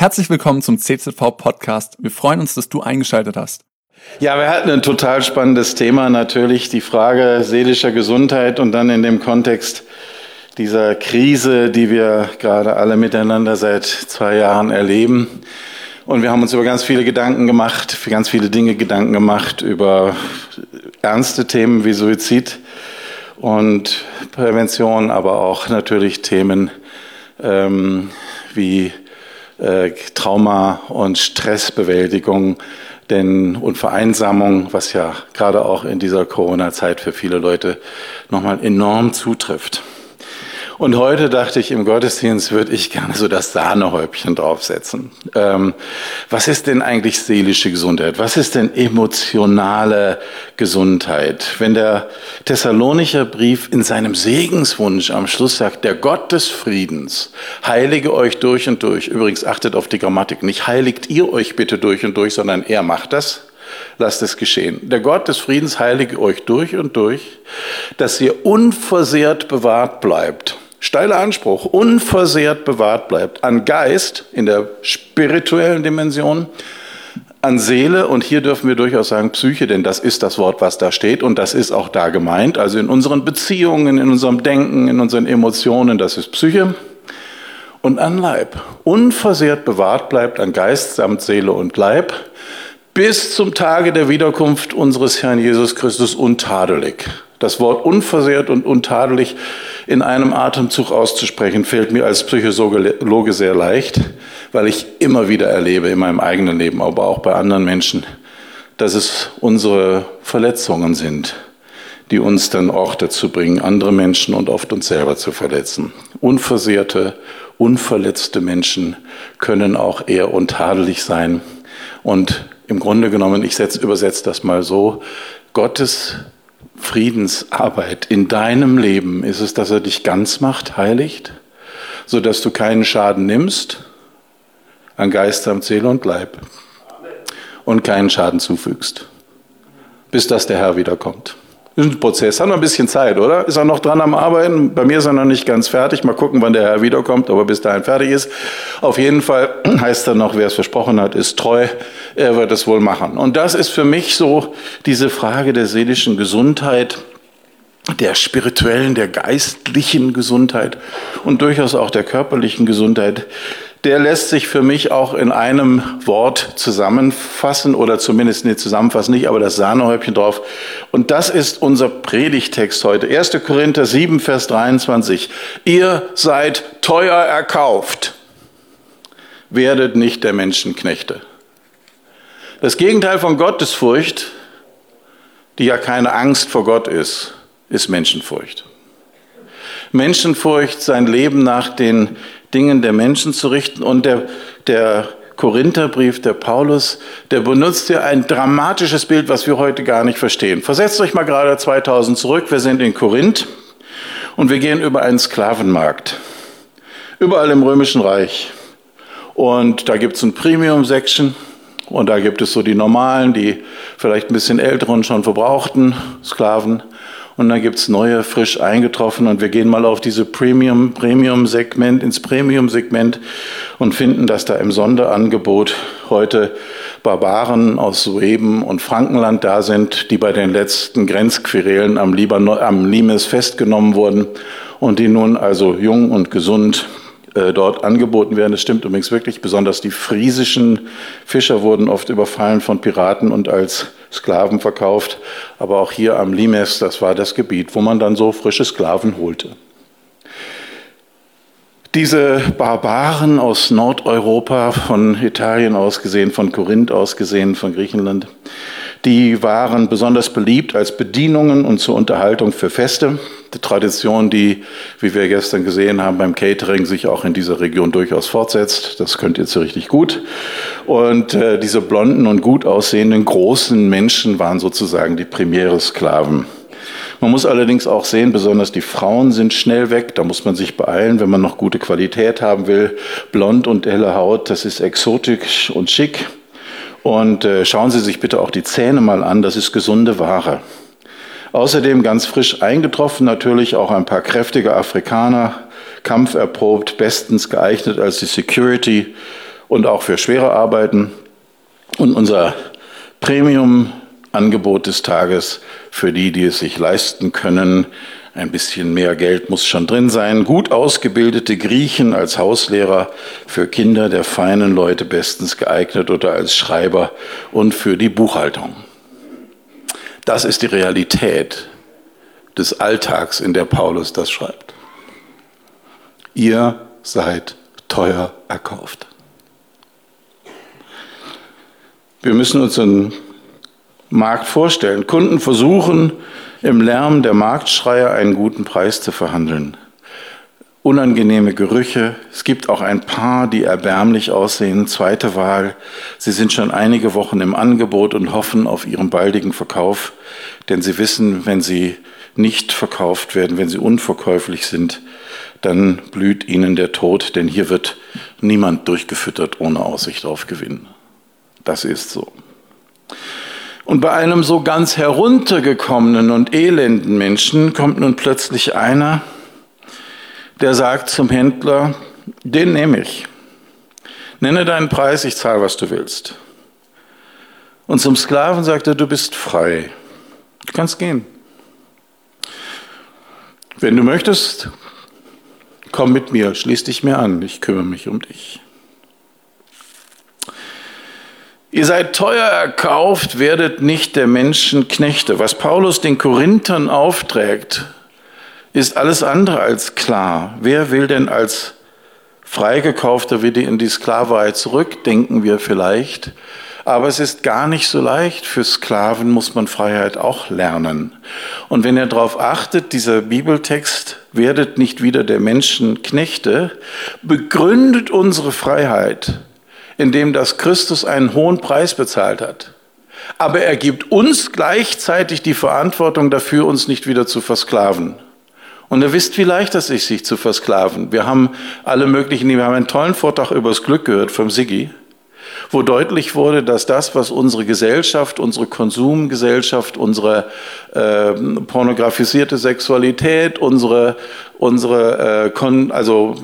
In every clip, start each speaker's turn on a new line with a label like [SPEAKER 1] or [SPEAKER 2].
[SPEAKER 1] Herzlich willkommen zum CZV Podcast. Wir freuen uns, dass du eingeschaltet hast.
[SPEAKER 2] Ja, wir hatten ein total spannendes Thema natürlich, die Frage seelischer Gesundheit und dann in dem Kontext dieser Krise, die wir gerade alle miteinander seit zwei Jahren erleben. Und wir haben uns über ganz viele Gedanken gemacht, für ganz viele Dinge Gedanken gemacht, über ernste Themen wie Suizid und Prävention, aber auch natürlich Themen ähm, wie äh, Trauma und Stressbewältigung denn, und Vereinsamung, was ja gerade auch in dieser Corona-Zeit für viele Leute nochmal enorm zutrifft. Und heute dachte ich, im Gottesdienst würde ich gerne so das Sahnehäubchen draufsetzen. Ähm, was ist denn eigentlich seelische Gesundheit? Was ist denn emotionale Gesundheit? Wenn der Thessalonicher Brief in seinem Segenswunsch am Schluss sagt, der Gott des Friedens heilige euch durch und durch. Übrigens achtet auf die Grammatik. Nicht heiligt ihr euch bitte durch und durch, sondern er macht das lasst es geschehen. Der Gott des Friedens heilige euch durch und durch, dass ihr unversehrt bewahrt bleibt steiler Anspruch, unversehrt bewahrt bleibt an Geist in der spirituellen Dimension, an Seele und hier dürfen wir durchaus sagen Psyche, denn das ist das Wort, was da steht und das ist auch da gemeint. Also in unseren Beziehungen, in unserem Denken, in unseren Emotionen, das ist Psyche und an Leib. Unversehrt bewahrt bleibt an Geist samt Seele und Leib bis zum Tage der Wiederkunft unseres Herrn Jesus Christus untadelig. Das Wort unversehrt und untadelig in einem Atemzug auszusprechen, fällt mir als Psychologe sehr leicht, weil ich immer wieder erlebe in meinem eigenen Leben, aber auch bei anderen Menschen, dass es unsere Verletzungen sind, die uns dann auch dazu bringen, andere Menschen und oft uns selber zu verletzen. Unversehrte, unverletzte Menschen können auch eher untadelig sein. Und im Grunde genommen, ich übersetze das mal so, Gottes Friedensarbeit in deinem Leben? Ist es, dass er dich ganz macht, heiligt, sodass du keinen Schaden nimmst an Geist, Samt, Seele und Leib und keinen Schaden zufügst, bis dass der Herr wiederkommt? Ist ein Prozess. Hat noch ein bisschen Zeit, oder? Ist er noch dran am Arbeiten? Bei mir ist er noch nicht ganz fertig. Mal gucken, wann der Herr wiederkommt, aber bis dahin fertig ist. Auf jeden Fall heißt er noch, wer es versprochen hat, ist treu. Er wird es wohl machen. Und das ist für mich so diese Frage der seelischen Gesundheit der spirituellen, der geistlichen Gesundheit und durchaus auch der körperlichen Gesundheit, der lässt sich für mich auch in einem Wort zusammenfassen oder zumindest nicht zusammenfassen, nicht, aber das Sahnehäubchen drauf. Und das ist unser Predigtext heute. 1. Korinther 7, Vers 23. Ihr seid teuer erkauft. Werdet nicht der Menschenknechte. Das Gegenteil von Gottesfurcht, die ja keine Angst vor Gott ist, ist Menschenfurcht. Menschenfurcht, sein Leben nach den Dingen der Menschen zu richten. Und der, der Korintherbrief, der Paulus, der benutzt hier ein dramatisches Bild, was wir heute gar nicht verstehen. Versetzt euch mal gerade 2000 zurück. Wir sind in Korinth und wir gehen über einen Sklavenmarkt. Überall im Römischen Reich. Und da gibt es ein Premium-Section. Und da gibt es so die normalen, die vielleicht ein bisschen älteren, schon verbrauchten Sklaven und dann gibt's neue, frisch eingetroffen und wir gehen mal auf diese Premium, Premium-Segment, ins Premium-Segment und finden, dass da im Sonderangebot heute Barbaren aus Sueben und Frankenland da sind, die bei den letzten Grenzquerelen am, Libanon, am Limes festgenommen wurden und die nun also jung und gesund äh, dort angeboten werden. Das stimmt übrigens wirklich. Besonders die friesischen Fischer wurden oft überfallen von Piraten und als Sklaven verkauft. Aber auch hier am Limes, das war das Gebiet, wo man dann so frische Sklaven holte. Diese Barbaren aus Nordeuropa, von Italien aus gesehen, von Korinth aus gesehen, von Griechenland, die waren besonders beliebt als Bedienungen und zur Unterhaltung für Feste. Die Tradition, die, wie wir gestern gesehen haben, beim Catering sich auch in dieser Region durchaus fortsetzt. Das könnt ihr jetzt richtig gut. Und äh, diese blonden und gut aussehenden großen Menschen waren sozusagen die primäre Sklaven. Man muss allerdings auch sehen, besonders die Frauen sind schnell weg. Da muss man sich beeilen, wenn man noch gute Qualität haben will. Blond und helle Haut, das ist exotisch und schick. Und äh, schauen Sie sich bitte auch die Zähne mal an, das ist gesunde Ware. Außerdem ganz frisch eingetroffen natürlich auch ein paar kräftige Afrikaner, kampferprobt, bestens geeignet als die Security und auch für schwere Arbeiten. Und unser Premium-Angebot des Tages für die, die es sich leisten können. Ein bisschen mehr Geld muss schon drin sein. Gut ausgebildete Griechen als Hauslehrer für Kinder der feinen Leute bestens geeignet oder als Schreiber und für die Buchhaltung. Das ist die Realität des Alltags, in der Paulus das schreibt. Ihr seid teuer erkauft. Wir müssen uns einen Markt vorstellen. Kunden versuchen im Lärm der Marktschreier einen guten Preis zu verhandeln. Unangenehme Gerüche. Es gibt auch ein paar, die erbärmlich aussehen. Zweite Wahl. Sie sind schon einige Wochen im Angebot und hoffen auf ihren baldigen Verkauf, denn sie wissen, wenn sie nicht verkauft werden, wenn sie unverkäuflich sind, dann blüht ihnen der Tod, denn hier wird niemand durchgefüttert ohne Aussicht auf Gewinn. Das ist so. Und bei einem so ganz heruntergekommenen und elenden Menschen kommt nun plötzlich einer, der sagt zum Händler, den nehme ich. Nenne deinen Preis, ich zahle, was du willst. Und zum Sklaven sagt er, du bist frei. Du kannst gehen. Wenn du möchtest, komm mit mir, schließ dich mir an, ich kümmere mich um dich. Ihr seid teuer erkauft, werdet nicht der Menschen Knechte. Was Paulus den Korinthern aufträgt, ist alles andere als klar. Wer will denn als Freigekaufter wieder in die Sklaverei zurück, denken wir vielleicht. Aber es ist gar nicht so leicht. Für Sklaven muss man Freiheit auch lernen. Und wenn ihr darauf achtet, dieser Bibeltext, werdet nicht wieder der Menschen Knechte, begründet unsere Freiheit indem das Christus einen hohen Preis bezahlt hat. Aber er gibt uns gleichzeitig die Verantwortung dafür, uns nicht wieder zu versklaven. Und ihr wisst, wie leicht es ist, sich zu versklaven. Wir haben alle möglichen, wir haben einen tollen Vortrag über das Glück gehört vom Siggi wo deutlich wurde, dass das, was unsere Gesellschaft, unsere Konsumgesellschaft, unsere äh, pornografisierte Sexualität, unsere, unsere äh, also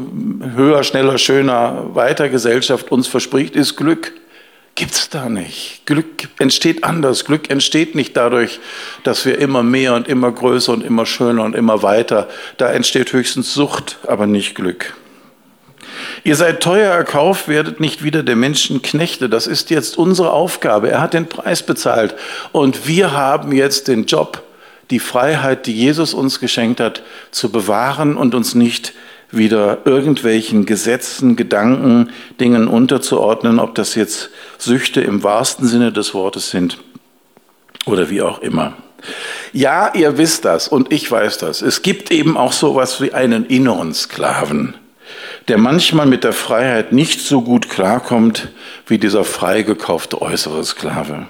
[SPEAKER 2] höher, schneller, schöner, weiter Gesellschaft uns verspricht, ist Glück. Gibt's da nicht. Glück entsteht anders. Glück entsteht nicht dadurch, dass wir immer mehr und immer größer und immer schöner und immer weiter. Da entsteht höchstens Sucht, aber nicht Glück. Ihr seid teuer erkauft, werdet nicht wieder der Menschen Knechte. Das ist jetzt unsere Aufgabe. Er hat den Preis bezahlt. Und wir haben jetzt den Job, die Freiheit, die Jesus uns geschenkt hat, zu bewahren und uns nicht wieder irgendwelchen Gesetzen, Gedanken, Dingen unterzuordnen, ob das jetzt Süchte im wahrsten Sinne des Wortes sind oder wie auch immer. Ja, ihr wisst das und ich weiß das. Es gibt eben auch sowas wie einen inneren Sklaven der manchmal mit der Freiheit nicht so gut klarkommt wie dieser freigekaufte äußere Sklave.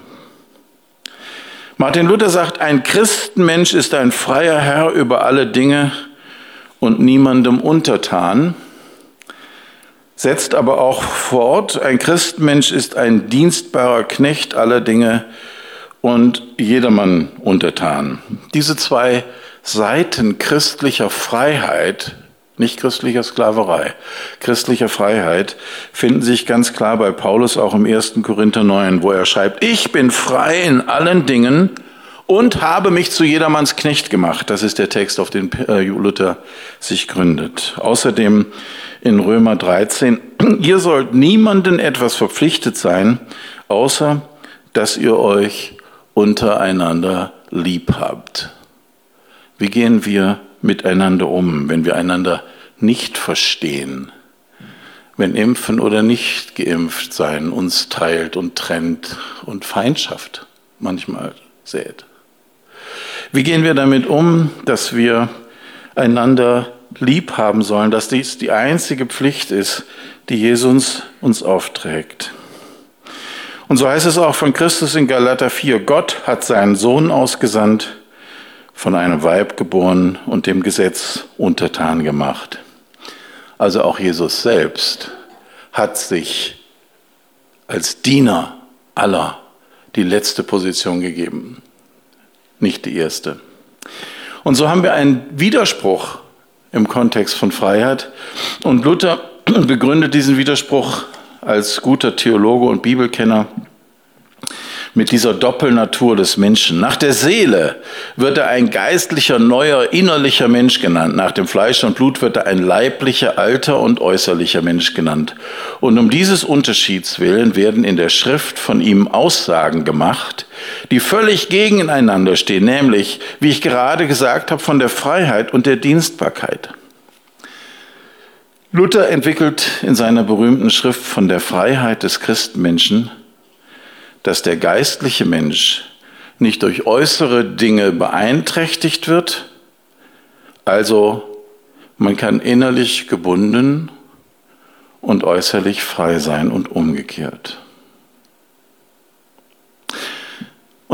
[SPEAKER 2] Martin Luther sagt, ein Christenmensch ist ein freier Herr über alle Dinge und niemandem untertan, setzt aber auch fort, ein Christenmensch ist ein dienstbarer Knecht aller Dinge und jedermann untertan. Diese zwei Seiten christlicher Freiheit nicht christlicher Sklaverei, christlicher Freiheit, finden sich ganz klar bei Paulus auch im 1. Korinther 9, wo er schreibt, ich bin frei in allen Dingen und habe mich zu jedermanns Knecht gemacht. Das ist der Text, auf den äh, Luther sich gründet. Außerdem in Römer 13, ihr sollt niemanden etwas verpflichtet sein, außer dass ihr euch untereinander lieb habt. Wie gehen wir miteinander um, wenn wir einander nicht verstehen, wenn Impfen oder nicht geimpft sein uns teilt und trennt und Feindschaft manchmal sät. Wie gehen wir damit um, dass wir einander lieb haben sollen, dass dies die einzige Pflicht ist, die Jesus uns aufträgt? Und so heißt es auch von Christus in Galater 4, Gott hat seinen Sohn ausgesandt, von einem Weib geboren und dem Gesetz untertan gemacht. Also auch Jesus selbst hat sich als Diener aller die letzte Position gegeben, nicht die erste. Und so haben wir einen Widerspruch im Kontext von Freiheit. Und Luther begründet diesen Widerspruch als guter Theologe und Bibelkenner mit dieser Doppelnatur des Menschen. Nach der Seele wird er ein geistlicher, neuer, innerlicher Mensch genannt. Nach dem Fleisch und Blut wird er ein leiblicher, alter und äußerlicher Mensch genannt. Und um dieses Unterschieds willen werden in der Schrift von ihm Aussagen gemacht, die völlig gegeneinander stehen, nämlich, wie ich gerade gesagt habe, von der Freiheit und der Dienstbarkeit. Luther entwickelt in seiner berühmten Schrift von der Freiheit des Christenmenschen dass der geistliche Mensch nicht durch äußere Dinge beeinträchtigt wird, also man kann innerlich gebunden und äußerlich frei sein und umgekehrt.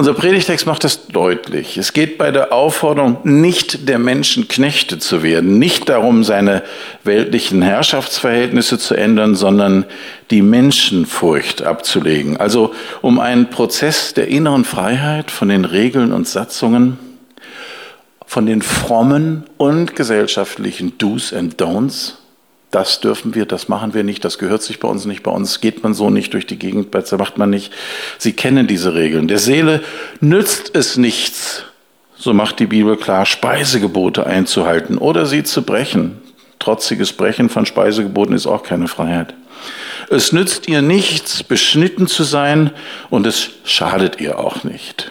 [SPEAKER 2] Unser Predigtext macht das deutlich. Es geht bei der Aufforderung nicht der Menschen Knechte zu werden, nicht darum, seine weltlichen Herrschaftsverhältnisse zu ändern, sondern die Menschenfurcht abzulegen. Also um einen Prozess der inneren Freiheit von den Regeln und Satzungen, von den frommen und gesellschaftlichen Do's and Don'ts das dürfen wir, das machen wir nicht, das gehört sich bei uns nicht, bei uns geht man so nicht durch die Gegend, das macht man nicht. Sie kennen diese Regeln. Der Seele nützt es nichts, so macht die Bibel klar, Speisegebote einzuhalten oder sie zu brechen. Trotziges Brechen von Speisegeboten ist auch keine Freiheit. Es nützt ihr nichts, beschnitten zu sein und es schadet ihr auch nicht.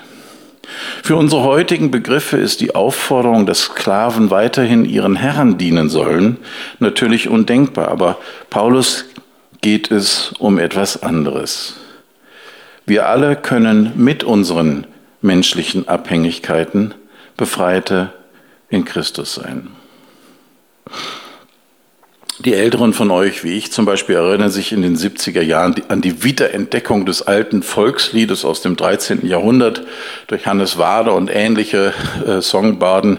[SPEAKER 2] Für unsere heutigen Begriffe ist die Aufforderung, dass Sklaven weiterhin ihren Herren dienen sollen, natürlich undenkbar, aber Paulus geht es um etwas anderes. Wir alle können mit unseren menschlichen Abhängigkeiten Befreite in Christus sein. Die Älteren von euch, wie ich zum Beispiel, erinnern sich in den 70er Jahren an die Wiederentdeckung des alten Volksliedes aus dem 13. Jahrhundert durch Hannes Wader und ähnliche äh, Songbarden.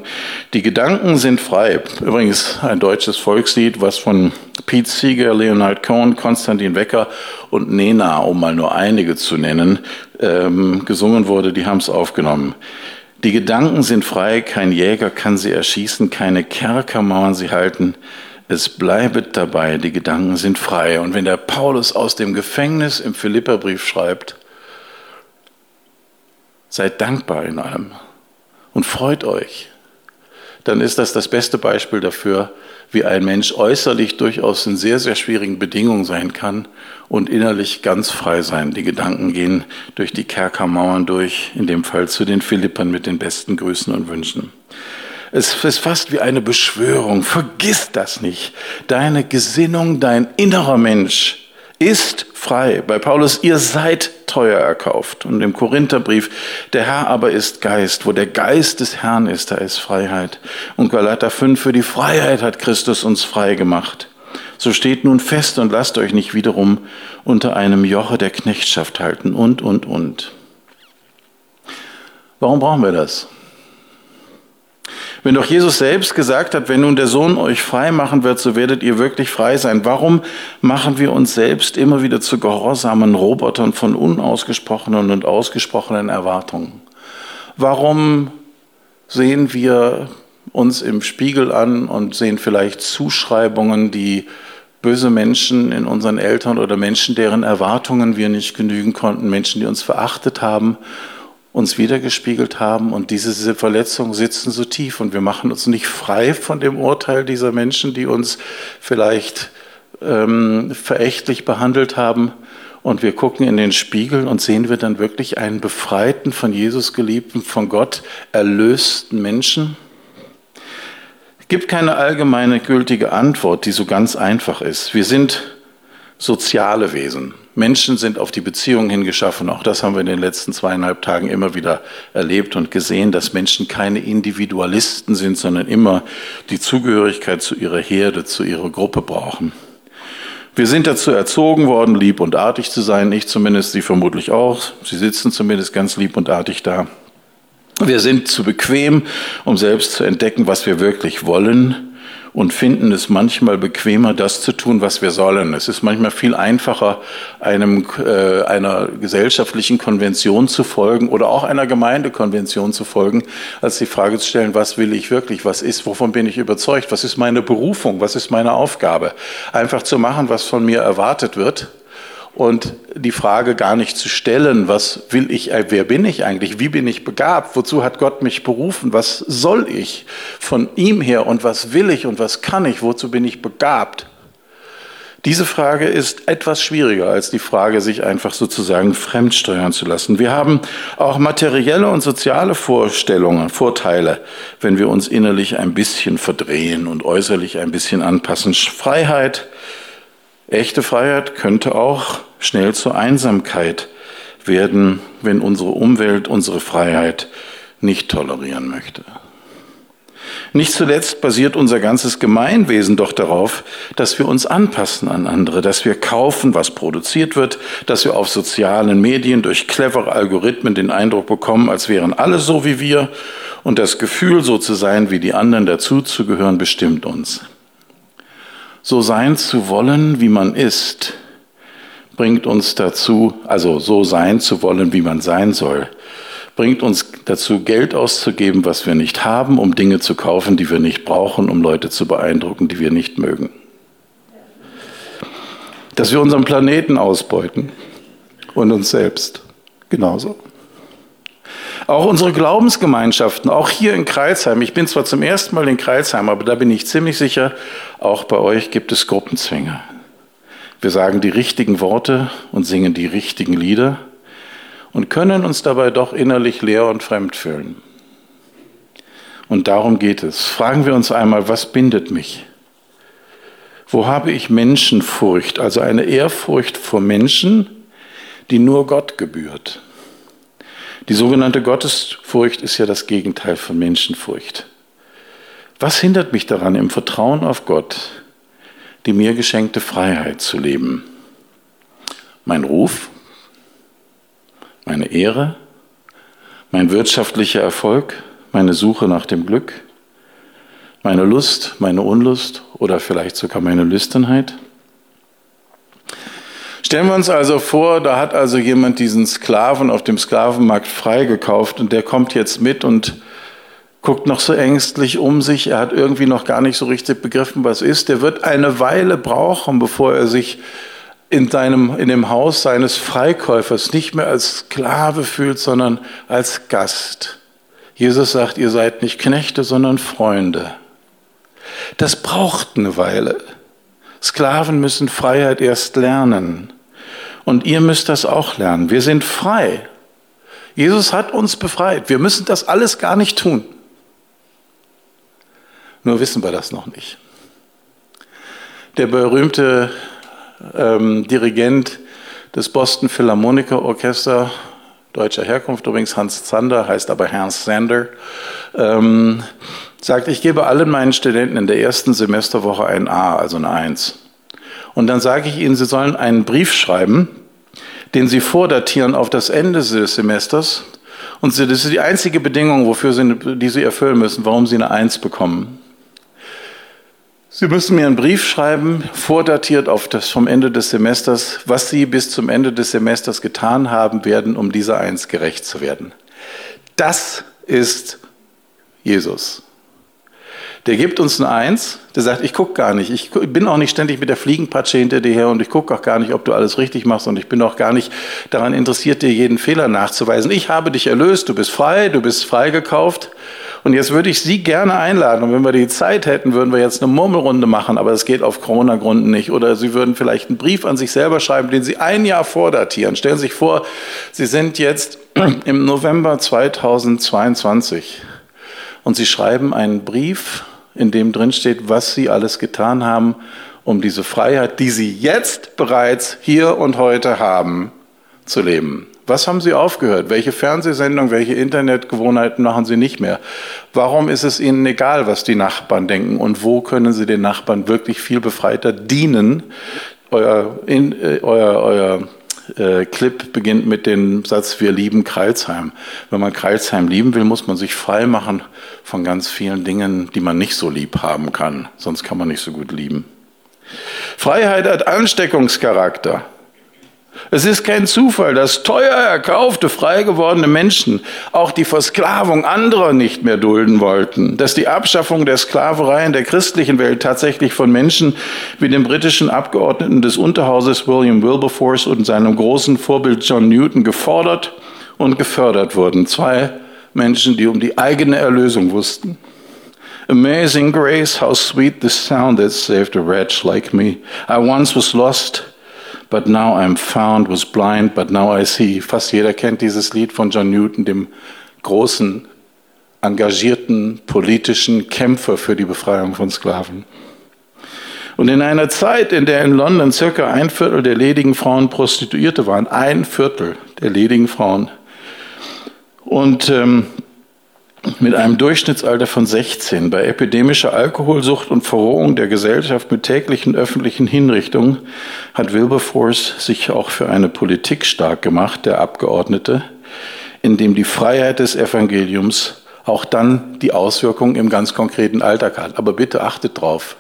[SPEAKER 2] Die Gedanken sind frei. Übrigens ein deutsches Volkslied, was von Pete Seeger, Leonard Cohen, Konstantin Wecker und Nena, um mal nur einige zu nennen, ähm, gesungen wurde. Die haben es aufgenommen. Die Gedanken sind frei, kein Jäger kann sie erschießen, keine Kerkermauern sie halten. Es bleibet dabei, die Gedanken sind frei. Und wenn der Paulus aus dem Gefängnis im Philipperbrief schreibt, seid dankbar in allem und freut euch, dann ist das das beste Beispiel dafür, wie ein Mensch äußerlich durchaus in sehr, sehr schwierigen Bedingungen sein kann und innerlich ganz frei sein. Die Gedanken gehen durch die Kerkermauern durch, in dem Fall zu den Philippern mit den besten Grüßen und Wünschen. Es ist fast wie eine Beschwörung. Vergiss das nicht. Deine Gesinnung, dein innerer Mensch ist frei. Bei Paulus, ihr seid teuer erkauft. Und im Korintherbrief, der Herr aber ist Geist. Wo der Geist des Herrn ist, da ist Freiheit. Und Galater 5, für die Freiheit hat Christus uns frei gemacht. So steht nun fest und lasst euch nicht wiederum unter einem Joche der Knechtschaft halten und, und, und. Warum brauchen wir das? Wenn doch Jesus selbst gesagt hat, wenn nun der Sohn euch frei machen wird, so werdet ihr wirklich frei sein. Warum machen wir uns selbst immer wieder zu gehorsamen Robotern von unausgesprochenen und ausgesprochenen Erwartungen? Warum sehen wir uns im Spiegel an und sehen vielleicht Zuschreibungen, die böse Menschen in unseren Eltern oder Menschen, deren Erwartungen wir nicht genügen konnten, Menschen, die uns verachtet haben uns wiedergespiegelt haben und diese, Verletzungen sitzen so tief und wir machen uns nicht frei von dem Urteil dieser Menschen, die uns vielleicht ähm, verächtlich behandelt haben und wir gucken in den Spiegel und sehen wir dann wirklich einen befreiten, von Jesus geliebten, von Gott erlösten Menschen? Es gibt keine allgemeine gültige Antwort, die so ganz einfach ist. Wir sind soziale Wesen. Menschen sind auf die Beziehung hingeschaffen. Auch das haben wir in den letzten zweieinhalb Tagen immer wieder erlebt und gesehen, dass Menschen keine Individualisten sind, sondern immer die Zugehörigkeit zu ihrer Herde, zu ihrer Gruppe brauchen. Wir sind dazu erzogen worden, lieb und artig zu sein. Ich zumindest, Sie vermutlich auch. Sie sitzen zumindest ganz lieb und artig da. Wir sind zu bequem, um selbst zu entdecken, was wir wirklich wollen und finden es manchmal bequemer, das zu tun, was wir sollen. Es ist manchmal viel einfacher, einem, äh, einer gesellschaftlichen Konvention zu folgen oder auch einer Gemeindekonvention zu folgen, als die Frage zu stellen, was will ich wirklich, was ist, wovon bin ich überzeugt, was ist meine Berufung, was ist meine Aufgabe. Einfach zu machen, was von mir erwartet wird und die Frage gar nicht zu stellen, was will ich, äh, wer bin ich eigentlich, wie bin ich begabt, wozu hat Gott mich berufen, was soll ich von ihm her und was will ich und was kann ich, wozu bin ich begabt. Diese Frage ist etwas schwieriger als die Frage, sich einfach sozusagen fremdsteuern zu lassen. Wir haben auch materielle und soziale Vorstellungen, Vorteile, wenn wir uns innerlich ein bisschen verdrehen und äußerlich ein bisschen anpassen. Freiheit, echte Freiheit könnte auch schnell zur Einsamkeit werden, wenn unsere Umwelt unsere Freiheit nicht tolerieren möchte. Nicht zuletzt basiert unser ganzes Gemeinwesen doch darauf, dass wir uns anpassen an andere, dass wir kaufen, was produziert wird, dass wir auf sozialen Medien durch clevere Algorithmen den Eindruck bekommen, als wären alle so wie wir und das Gefühl, so zu sein wie die anderen dazuzugehören, bestimmt uns. So sein zu wollen, wie man ist, bringt uns dazu, also so sein zu wollen, wie man sein soll, bringt uns dazu, Geld auszugeben, was wir nicht haben, um Dinge zu kaufen, die wir nicht brauchen, um Leute zu beeindrucken, die wir nicht mögen. Dass wir unseren Planeten ausbeuten und uns selbst genauso. Auch unsere Glaubensgemeinschaften, auch hier in Kreilsheim, ich bin zwar zum ersten Mal in Kreilsheim, aber da bin ich ziemlich sicher, auch bei euch gibt es Gruppenzwänge. Wir sagen die richtigen Worte und singen die richtigen Lieder und können uns dabei doch innerlich leer und fremd fühlen. Und darum geht es. Fragen wir uns einmal, was bindet mich? Wo habe ich Menschenfurcht, also eine Ehrfurcht vor Menschen, die nur Gott gebührt? Die sogenannte Gottesfurcht ist ja das Gegenteil von Menschenfurcht. Was hindert mich daran, im Vertrauen auf Gott die mir geschenkte Freiheit zu leben. Mein Ruf, meine Ehre, mein wirtschaftlicher Erfolg, meine Suche nach dem Glück, meine Lust, meine Unlust oder vielleicht sogar meine Lüsternheit. Stellen wir uns also vor, da hat also jemand diesen Sklaven auf dem Sklavenmarkt freigekauft und der kommt jetzt mit und guckt noch so ängstlich um sich, er hat irgendwie noch gar nicht so richtig begriffen, was ist. Der wird eine Weile brauchen, bevor er sich in, seinem, in dem Haus seines Freikäufers nicht mehr als Sklave fühlt, sondern als Gast. Jesus sagt, ihr seid nicht Knechte, sondern Freunde. Das braucht eine Weile. Sklaven müssen Freiheit erst lernen. Und ihr müsst das auch lernen. Wir sind frei. Jesus hat uns befreit. Wir müssen das alles gar nicht tun. Nur wissen wir das noch nicht. Der berühmte ähm, Dirigent des Boston Philharmoniker Orchester, deutscher Herkunft übrigens, Hans Zander, heißt aber Hans Sander, ähm, sagt, ich gebe allen meinen Studenten in der ersten Semesterwoche ein A, also eine Eins. Und dann sage ich ihnen, sie sollen einen Brief schreiben, den sie vordatieren auf das Ende des Semesters. Und das ist die einzige Bedingung, wofür sie, die sie erfüllen müssen, warum sie eine Eins bekommen. Sie müssen mir einen Brief schreiben, vordatiert auf das vom Ende des Semesters, was Sie bis zum Ende des Semesters getan haben werden, um dieser Eins gerecht zu werden. Das ist Jesus. Der gibt uns eine Eins, der sagt, ich gucke gar nicht, ich bin auch nicht ständig mit der Fliegenpatsche hinter dir her und ich gucke auch gar nicht, ob du alles richtig machst und ich bin auch gar nicht daran interessiert, dir jeden Fehler nachzuweisen. Ich habe dich erlöst, du bist frei, du bist freigekauft und jetzt würde ich Sie gerne einladen. Und wenn wir die Zeit hätten, würden wir jetzt eine Murmelrunde machen, aber das geht auf Corona-Gründen nicht. Oder Sie würden vielleicht einen Brief an sich selber schreiben, den Sie ein Jahr vordatieren. Stellen Sie sich vor, Sie sind jetzt im November 2022 und Sie schreiben einen Brief, in dem drin steht, was Sie alles getan haben, um diese Freiheit, die Sie jetzt bereits hier und heute haben, zu leben. Was haben Sie aufgehört? Welche Fernsehsendung, welche Internetgewohnheiten machen Sie nicht mehr? Warum ist es Ihnen egal, was die Nachbarn denken? Und wo können Sie den Nachbarn wirklich viel befreiter dienen? Euer, in, äh, euer, euer äh, Clip beginnt mit dem Satz, wir lieben Kreilsheim. Wenn man Kreilsheim lieben will, muss man sich frei machen von ganz vielen Dingen, die man nicht so lieb haben kann. Sonst kann man nicht so gut lieben. Freiheit hat Ansteckungscharakter. Es ist kein Zufall, dass teuer erkaufte, frei gewordene Menschen auch die Versklavung anderer nicht mehr dulden wollten, dass die Abschaffung der Sklaverei in der christlichen Welt tatsächlich von Menschen wie dem britischen Abgeordneten des Unterhauses William Wilberforce und seinem großen Vorbild John Newton gefordert und gefördert wurden. Zwei Menschen, die um die eigene Erlösung wussten. Amazing grace, how sweet the sound that saved a wretch like me. I once was lost, but now I'm found, was blind, but now I see. Fast jeder kennt dieses Lied von John Newton, dem großen, engagierten politischen Kämpfer für die Befreiung von Sklaven. Und in einer Zeit, in der in London circa ein Viertel der ledigen Frauen Prostituierte waren, ein Viertel der ledigen Frauen, und ähm, mit einem Durchschnittsalter von 16 bei epidemischer Alkoholsucht und Verrohung der Gesellschaft mit täglichen öffentlichen Hinrichtungen hat Wilberforce sich auch für eine Politik stark gemacht, der Abgeordnete, in dem die Freiheit des Evangeliums auch dann die Auswirkungen im ganz konkreten Alltag hat. Aber bitte achtet drauf.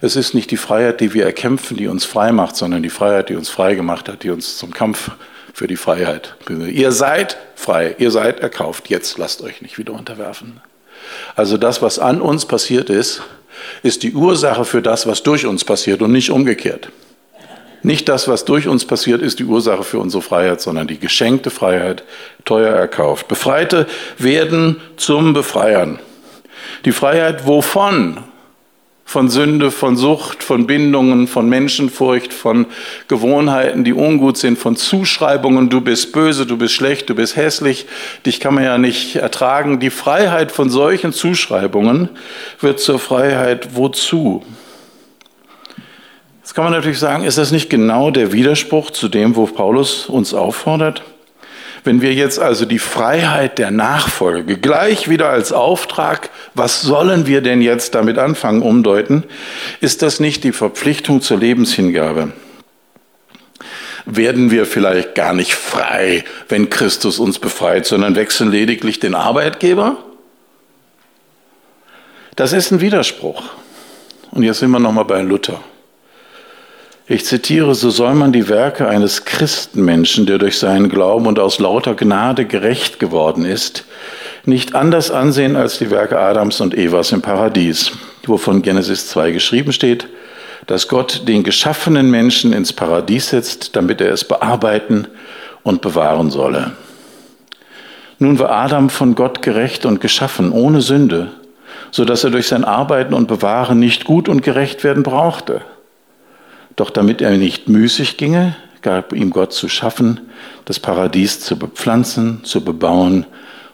[SPEAKER 2] Es ist nicht die Freiheit, die wir erkämpfen, die uns frei macht, sondern die Freiheit, die uns frei gemacht hat, die uns zum Kampf für die Freiheit. Ihr seid frei, ihr seid erkauft, jetzt lasst euch nicht wieder unterwerfen. Also das, was an uns passiert ist, ist die Ursache für das, was durch uns passiert und nicht umgekehrt. Nicht das, was durch uns passiert, ist die Ursache für unsere Freiheit, sondern die geschenkte Freiheit, teuer erkauft. Befreite werden zum Befreiern. Die Freiheit wovon? Von Sünde, von Sucht, von Bindungen, von Menschenfurcht, von Gewohnheiten, die ungut sind, von Zuschreibungen, du bist böse, du bist schlecht, du bist hässlich, dich kann man ja nicht ertragen. Die Freiheit von solchen Zuschreibungen wird zur Freiheit wozu? Jetzt kann man natürlich sagen, ist das nicht genau der Widerspruch zu dem, wo Paulus uns auffordert? Wenn wir jetzt also die Freiheit der Nachfolge gleich wieder als Auftrag, was sollen wir denn jetzt damit anfangen, umdeuten, ist das nicht die Verpflichtung zur Lebenshingabe? Werden wir vielleicht gar nicht frei, wenn Christus uns befreit, sondern wechseln lediglich den Arbeitgeber? Das ist ein Widerspruch. Und jetzt sind wir nochmal bei Luther. Ich zitiere, so soll man die Werke eines Christenmenschen, der durch seinen Glauben und aus lauter Gnade gerecht geworden ist, nicht anders ansehen als die Werke Adams und Evas im Paradies, wovon Genesis 2 geschrieben steht, dass Gott den geschaffenen Menschen ins Paradies setzt, damit er es bearbeiten und bewahren solle. Nun war Adam von Gott gerecht und geschaffen, ohne Sünde, so dass er durch sein Arbeiten und Bewahren nicht gut und gerecht werden brauchte. Doch damit er nicht müßig ginge, gab ihm Gott zu schaffen, das Paradies zu bepflanzen, zu bebauen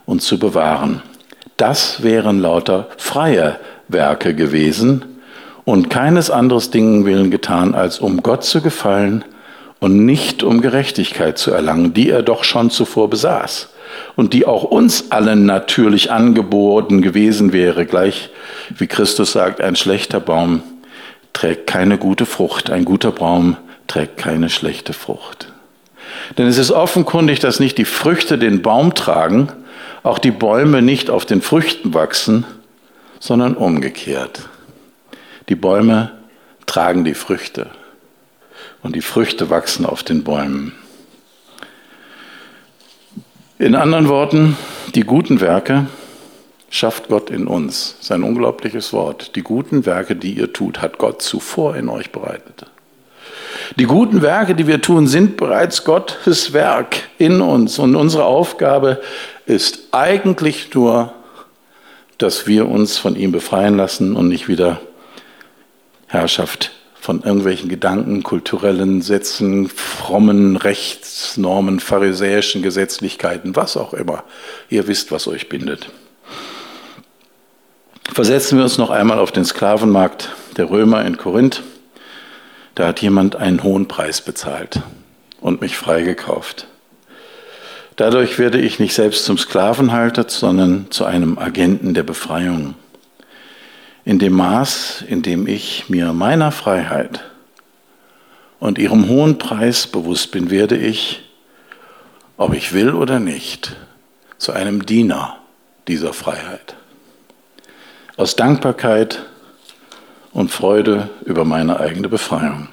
[SPEAKER 2] und zu bewahren. Das wären lauter freie Werke gewesen und keines anderes Dingen willen getan, als um Gott zu gefallen und nicht um Gerechtigkeit zu erlangen, die er doch schon zuvor besaß und die auch uns allen natürlich angeboten gewesen wäre, gleich wie Christus sagt, ein schlechter Baum trägt keine gute Frucht. Ein guter Baum trägt keine schlechte Frucht. Denn es ist offenkundig, dass nicht die Früchte den Baum tragen, auch die Bäume nicht auf den Früchten wachsen, sondern umgekehrt. Die Bäume tragen die Früchte und die Früchte wachsen auf den Bäumen. In anderen Worten, die guten Werke schafft Gott in uns. Sein unglaubliches Wort. Die guten Werke, die ihr tut, hat Gott zuvor in euch bereitet. Die guten Werke, die wir tun, sind bereits Gottes Werk in uns. Und unsere Aufgabe ist eigentlich nur, dass wir uns von ihm befreien lassen und nicht wieder Herrschaft von irgendwelchen Gedanken, kulturellen Sätzen, frommen Rechtsnormen, pharisäischen Gesetzlichkeiten, was auch immer. Ihr wisst, was euch bindet. Versetzen wir uns noch einmal auf den Sklavenmarkt der Römer in Korinth. Da hat jemand einen hohen Preis bezahlt und mich freigekauft. Dadurch werde ich nicht selbst zum Sklavenhalter, sondern zu einem Agenten der Befreiung. In dem Maß, in dem ich mir meiner Freiheit und ihrem hohen Preis bewusst bin, werde ich, ob ich will oder nicht, zu einem Diener dieser Freiheit aus Dankbarkeit und Freude über meine eigene Befreiung.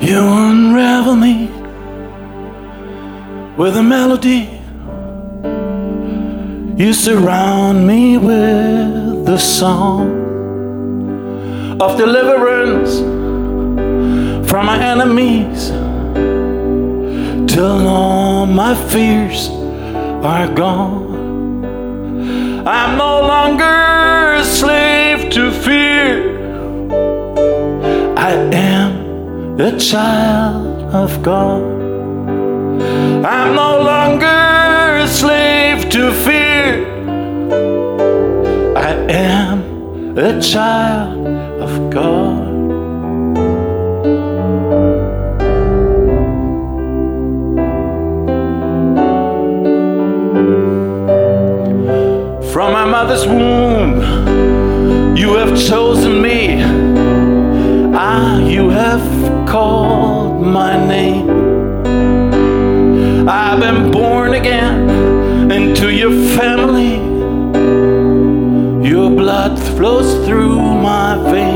[SPEAKER 2] You unravel me with a melody. You surround me with the song of deliverance from my enemies till all my fears are gone. I'm no longer a slave to fear. I am a child of God. I'm no longer a slave to fear. I am a child of God. From my mother's womb, you have chosen me. Ah, you have called my name. I've been born again into your family. Blood flows through my veins.